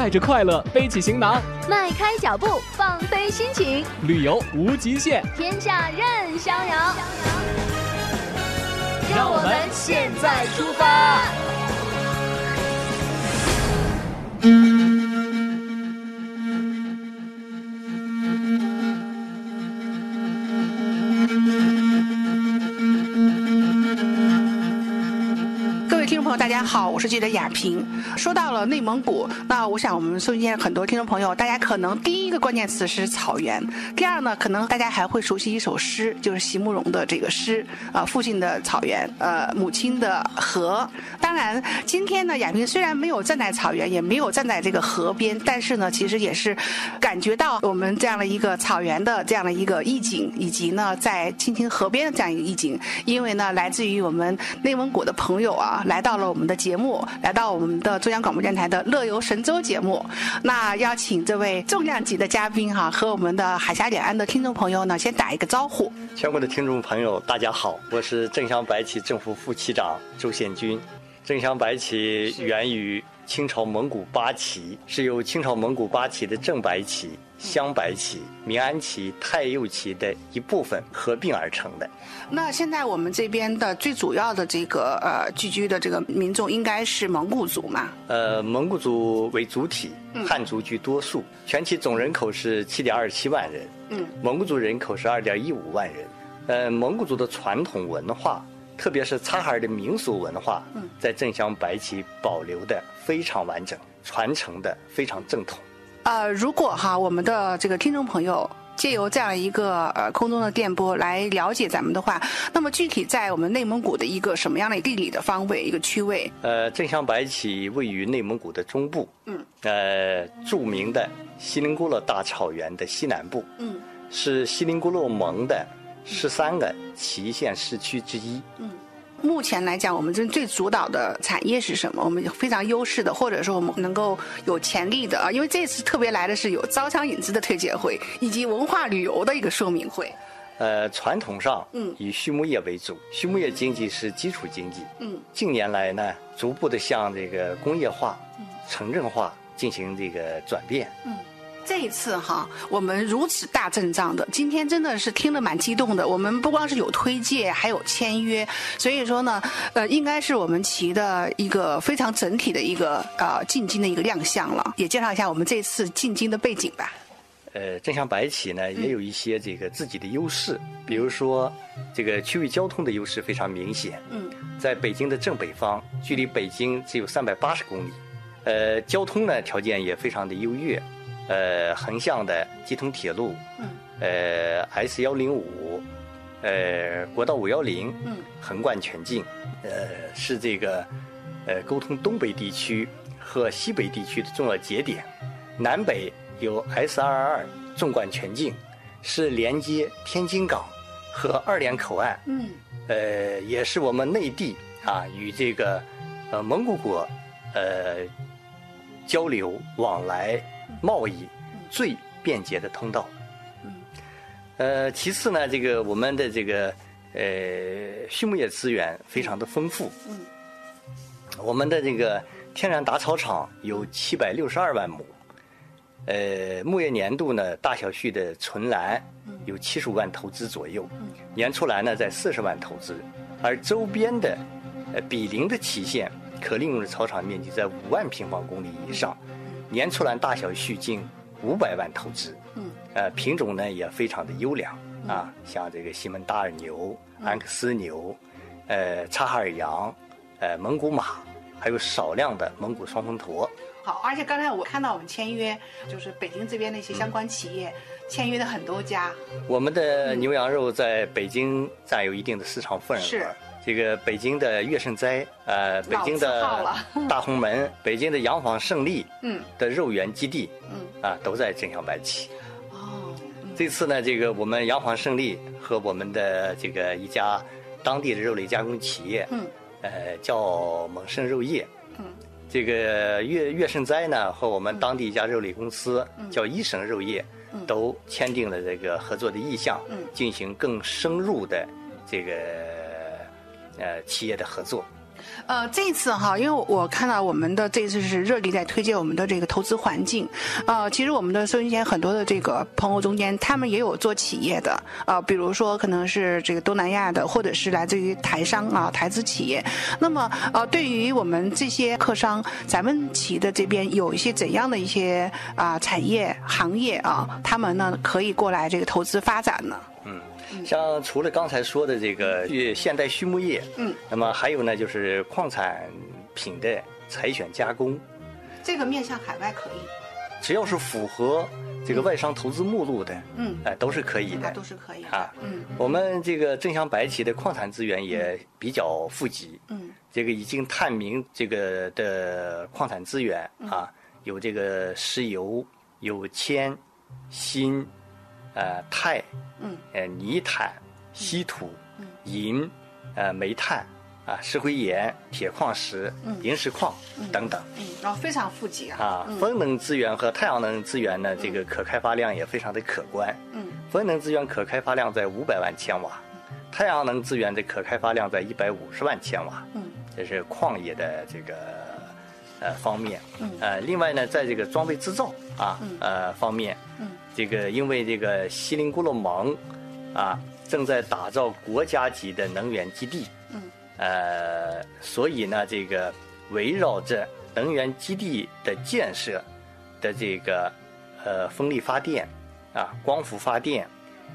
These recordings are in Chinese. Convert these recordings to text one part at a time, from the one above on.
带着快乐背起行囊，迈开脚步放飞心情，旅游无极限，天下任逍遥。让我们现在出发。大家好，我是记者雅萍。说到了内蒙古，那我想我们收音间很多听众朋友，大家可能第一个关键词是草原，第二呢，可能大家还会熟悉一首诗，就是席慕容的这个诗啊，父亲的草原，呃，母亲的河。当然，今天呢，雅萍虽然没有站在草原，也没有站在这个河边，但是呢，其实也是感觉到我们这样的一个草原的这样的一个意境，以及呢，在青青河边的这样一个意境。因为呢，来自于我们内蒙古的朋友啊，来到了。我们的节目来到我们的中央广播电台的《乐游神州》节目，那邀请这位重量级的嘉宾哈，和我们的海峡两岸的听众朋友呢，先打一个招呼。全国的听众朋友，大家好，我是正镶白旗政府副旗长周宪军。正镶白旗源于清朝蒙古八旗，是由清朝蒙古八旗的正白旗。镶白旗、明安旗、太右旗的一部分合并而成的。那现在我们这边的最主要的这个呃聚居的这个民众应该是蒙古族嘛？呃，蒙古族为主体，汉族居多数，全体总人口是七点二七万人。嗯，蒙古族人口是二点一五万人。呃，蒙古族的传统文化，特别是察哈尔的民俗文化，在正镶白旗保留的非常完整，传承的非常正统。呃，如果哈我们的这个听众朋友借由这样一个呃空中的电波来了解咱们的话，那么具体在我们内蒙古的一个什么样的地理的方位、一个区位？呃，镇镶白旗位于内蒙古的中部，嗯，呃，著名的锡林郭勒大草原的西南部，嗯，是锡林郭勒盟的十三个旗县市区之一，嗯。目前来讲，我们这最主导的产业是什么？我们非常优势的，或者说我们能够有潜力的啊。因为这次特别来的是有招商引资的推介会，以及文化旅游的一个说明会。呃，传统上，嗯，以畜牧业为主，畜牧业经济是基础经济。嗯，近年来呢，逐步的向这个工业化、城镇化进行这个转变。嗯。这一次哈，我们如此大阵仗的，今天真的是听得蛮激动的。我们不光是有推介，还有签约，所以说呢，呃，应该是我们旗的一个非常整体的一个呃进京的一个亮相了。也介绍一下我们这次进京的背景吧。呃，正镶白旗呢，也有一些这个自己的优势，比如说这个区域交通的优势非常明显。嗯，在北京的正北方，距离北京只有三百八十公里，呃，交通呢条件也非常的优越。呃，横向的基通铁路，嗯，呃，S 幺零五，呃，国道五幺零，嗯，横贯全境，呃，是这个，呃，沟通东北地区和西北地区的重要节点。南北有 S 二二二纵贯全境，是连接天津港和二连口岸，嗯，呃，也是我们内地啊与这个，呃，蒙古国，呃，交流往来。贸易最便捷的通道。嗯，呃，其次呢，这个我们的这个呃畜牧业资源非常的丰富。嗯，我们的这个天然打草场有七百六十二万亩，呃，牧业年度呢，大小畜的存栏有七十五万投资左右，年出栏呢在四十万投资，而周边的呃比邻的旗县可利用的草场面积在五万平方公里以上。年出栏大小畜近五百万头只，嗯，呃，品种呢也非常的优良啊，像这个西门达尔牛、安克斯牛，呃，察哈尔羊，呃，蒙古马，还有少量的蒙古双峰驼。好，而且刚才我看到我们签约，就是北京这边的一些相关企业签约的很多家。我们的牛羊肉在北京占有一定的市场份额。是。这个北京的乐盛斋，呃，北京的 大红门，北京的洋房胜利，嗯，的肉源基地，嗯，啊，都在正阳白旗。哦，这次呢，这个我们洋房胜利和我们的这个一家当地的肉类加工企业，嗯，呃，叫猛盛肉业，嗯，这个乐乐盛斋呢和我们当地一家肉类公司叫一省肉业，都签订了这个合作的意向，嗯，进行更深入的这个。呃，企业的合作呃，这一次哈，因为我看到我们的这次是热力在推荐我们的这个投资环境，呃，其实我们的收音间很多的这个朋友中间，他们也有做企业的，呃，比如说可能是这个东南亚的，或者是来自于台商啊，台资企业。那么，呃，对于我们这些客商，咱们企业的这边有一些怎样的一些啊产业行业啊，他们呢可以过来这个投资发展呢？嗯。像除了刚才说的这个现代畜牧业，嗯，那么还有呢，就是矿产品的采选加工，这个面向海外可以，只要是符合这个外商投资目录的，嗯，哎，都是可以的，都是可以啊。嗯，我们这个正祥白旗的矿产资源也比较富集，嗯，这个已经探明这个的矿产资源啊，有这个石油，有铅、锌。呃，钛，嗯，呃，泥炭、稀土、银，呃，煤炭，啊，石灰岩、铁矿石、萤石矿等等，嗯，然后非常富集啊。啊，风能资源和太阳能资源呢，这个可开发量也非常的可观。嗯，风能资源可开发量在五百万千瓦，太阳能资源的可开发量在一百五十万千瓦。嗯，这是矿业的这个呃方面。嗯，呃，另外呢，在这个装备制造啊，呃方面。嗯。这个因为这个锡林郭勒盟，啊，正在打造国家级的能源基地，嗯，呃，所以呢，这个围绕着能源基地的建设的这个，呃，风力发电，啊，光伏发电，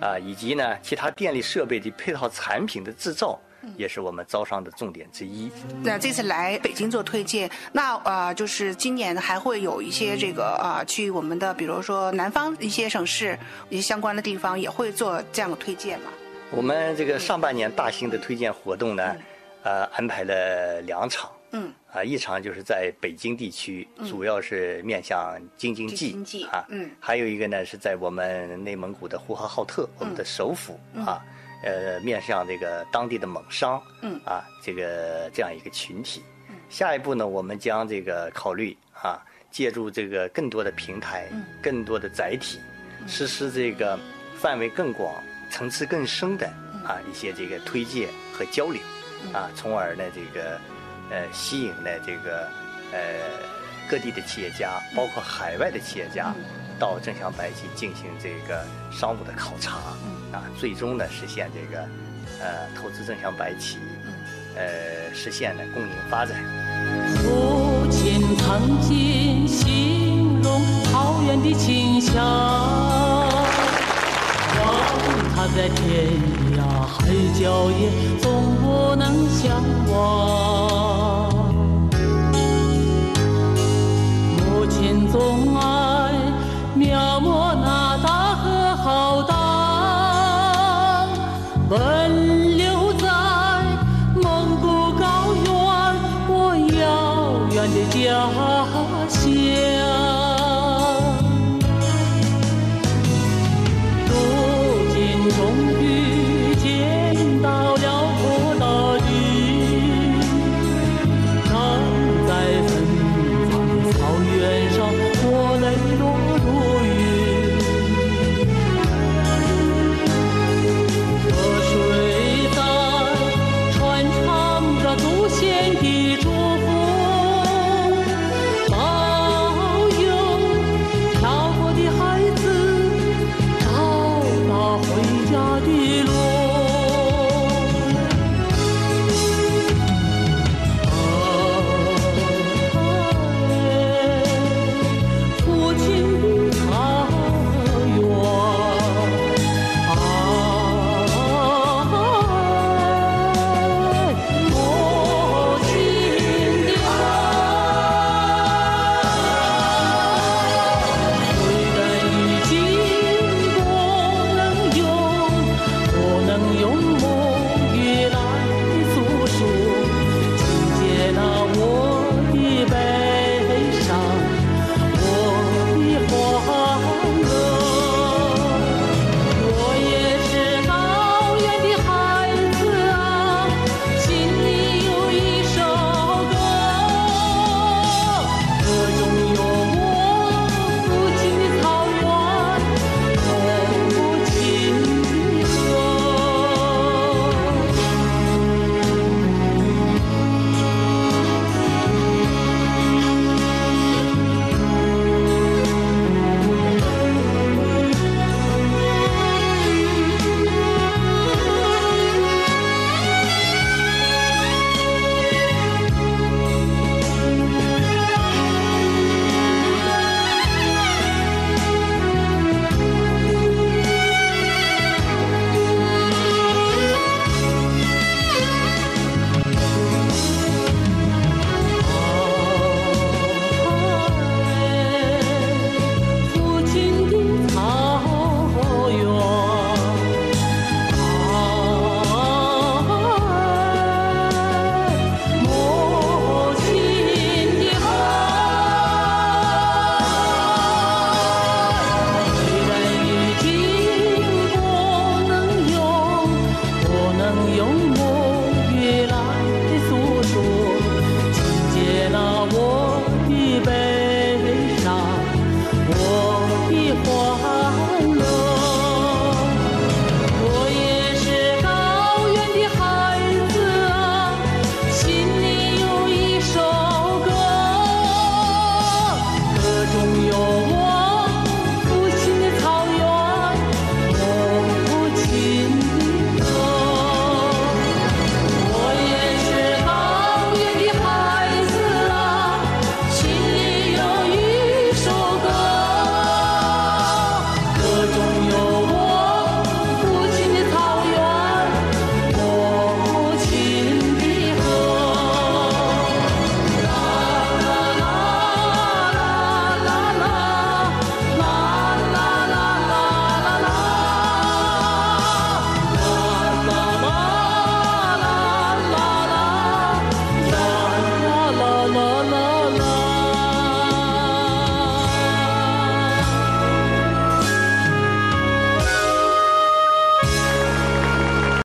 啊，以及呢其他电力设备的配套产品的制造。也是我们招商的重点之一。那这次来北京做推介，那呃，就是今年还会有一些这个啊，去我们的比如说南方一些省市一些相关的地方也会做这样的推介嘛？我们这个上半年大型的推荐活动呢，呃，安排了两场。嗯。啊，一场就是在北京地区，主要是面向京津冀啊。嗯。还有一个呢，是在我们内蒙古的呼和浩特，我们的首府啊。呃，面向这个当地的蒙商，嗯。啊，这个这样一个群体，下一步呢，我们将这个考虑啊，借助这个更多的平台，更多的载体，实施这个范围更广、层次更深的啊一些这个推介和交流，啊，从而呢这个呃吸引呢这个呃各地的企业家，包括海外的企业家。到正祥白旗进行这个商务的考察，啊，最终呢实现这个，呃，投资正祥白旗，呃，实现呢共赢发展。父亲曾经形容草原的清香，望他在天涯海角也总不能相忘。